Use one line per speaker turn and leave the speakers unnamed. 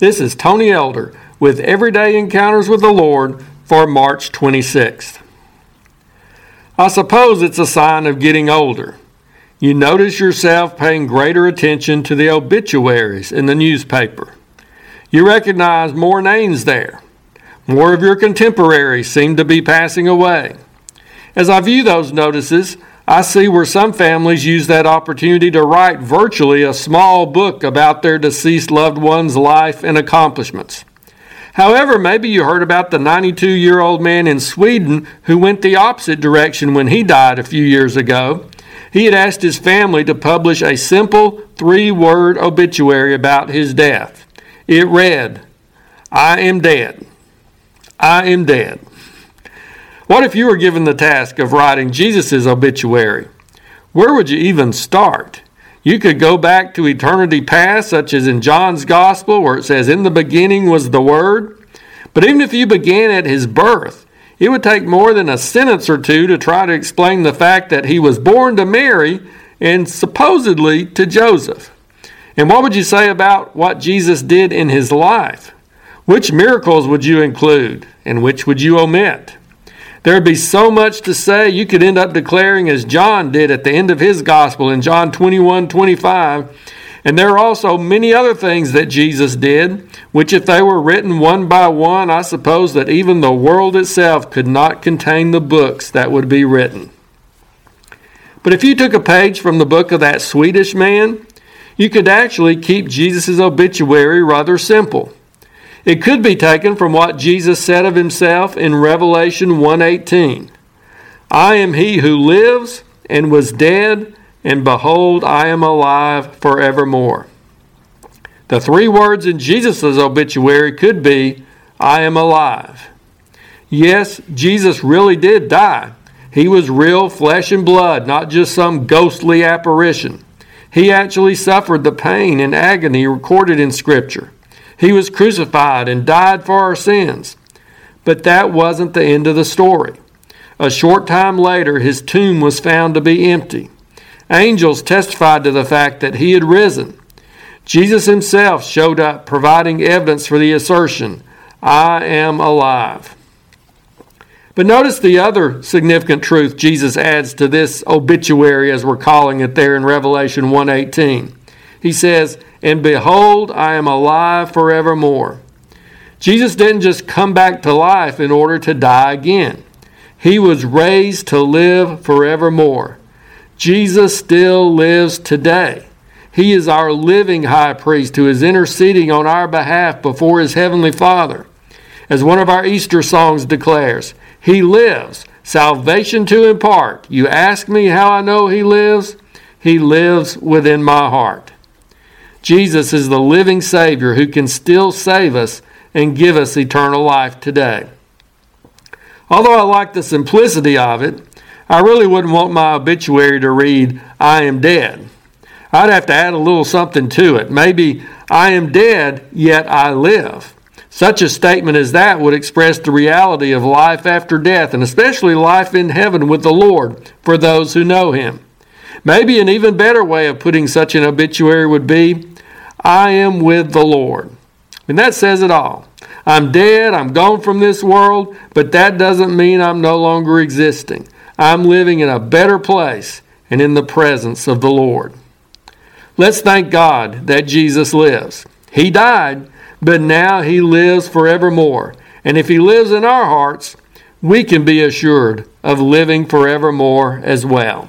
This is Tony Elder with Everyday Encounters with the Lord for March 26th. I suppose it's a sign of getting older. You notice yourself paying greater attention to the obituaries in the newspaper. You recognize more names there. More of your contemporaries seem to be passing away. As I view those notices, I see where some families use that opportunity to write virtually a small book about their deceased loved one's life and accomplishments. However, maybe you heard about the 92 year old man in Sweden who went the opposite direction when he died a few years ago. He had asked his family to publish a simple three word obituary about his death. It read, I am dead. I am dead. What if you were given the task of writing Jesus' obituary? Where would you even start? You could go back to eternity past, such as in John's Gospel, where it says, In the beginning was the Word. But even if you began at his birth, it would take more than a sentence or two to try to explain the fact that he was born to Mary and supposedly to Joseph. And what would you say about what Jesus did in his life? Which miracles would you include and which would you omit? There would be so much to say, you could end up declaring as John did at the end of his gospel in John 21 25. And there are also many other things that Jesus did, which, if they were written one by one, I suppose that even the world itself could not contain the books that would be written. But if you took a page from the book of that Swedish man, you could actually keep Jesus' obituary rather simple. It could be taken from what Jesus said of himself in Revelation 1:18. I am he who lives and was dead, and behold, I am alive forevermore. The three words in Jesus' obituary could be, I am alive. Yes, Jesus really did die. He was real flesh and blood, not just some ghostly apparition. He actually suffered the pain and agony recorded in Scripture. He was crucified and died for our sins. But that wasn't the end of the story. A short time later, his tomb was found to be empty. Angels testified to the fact that he had risen. Jesus himself showed up, providing evidence for the assertion, I am alive. But notice the other significant truth Jesus adds to this obituary as we're calling it there in Revelation 1:18. He says, and behold, I am alive forevermore. Jesus didn't just come back to life in order to die again. He was raised to live forevermore. Jesus still lives today. He is our living high priest who is interceding on our behalf before his heavenly Father. As one of our Easter songs declares, He lives, salvation to impart. You ask me how I know He lives? He lives within my heart. Jesus is the living Savior who can still save us and give us eternal life today. Although I like the simplicity of it, I really wouldn't want my obituary to read, I am dead. I'd have to add a little something to it. Maybe, I am dead, yet I live. Such a statement as that would express the reality of life after death, and especially life in heaven with the Lord for those who know Him. Maybe an even better way of putting such an obituary would be I am with the Lord. And that says it all. I'm dead, I'm gone from this world, but that doesn't mean I'm no longer existing. I'm living in a better place and in the presence of the Lord. Let's thank God that Jesus lives. He died, but now he lives forevermore. And if he lives in our hearts, we can be assured of living forevermore as well.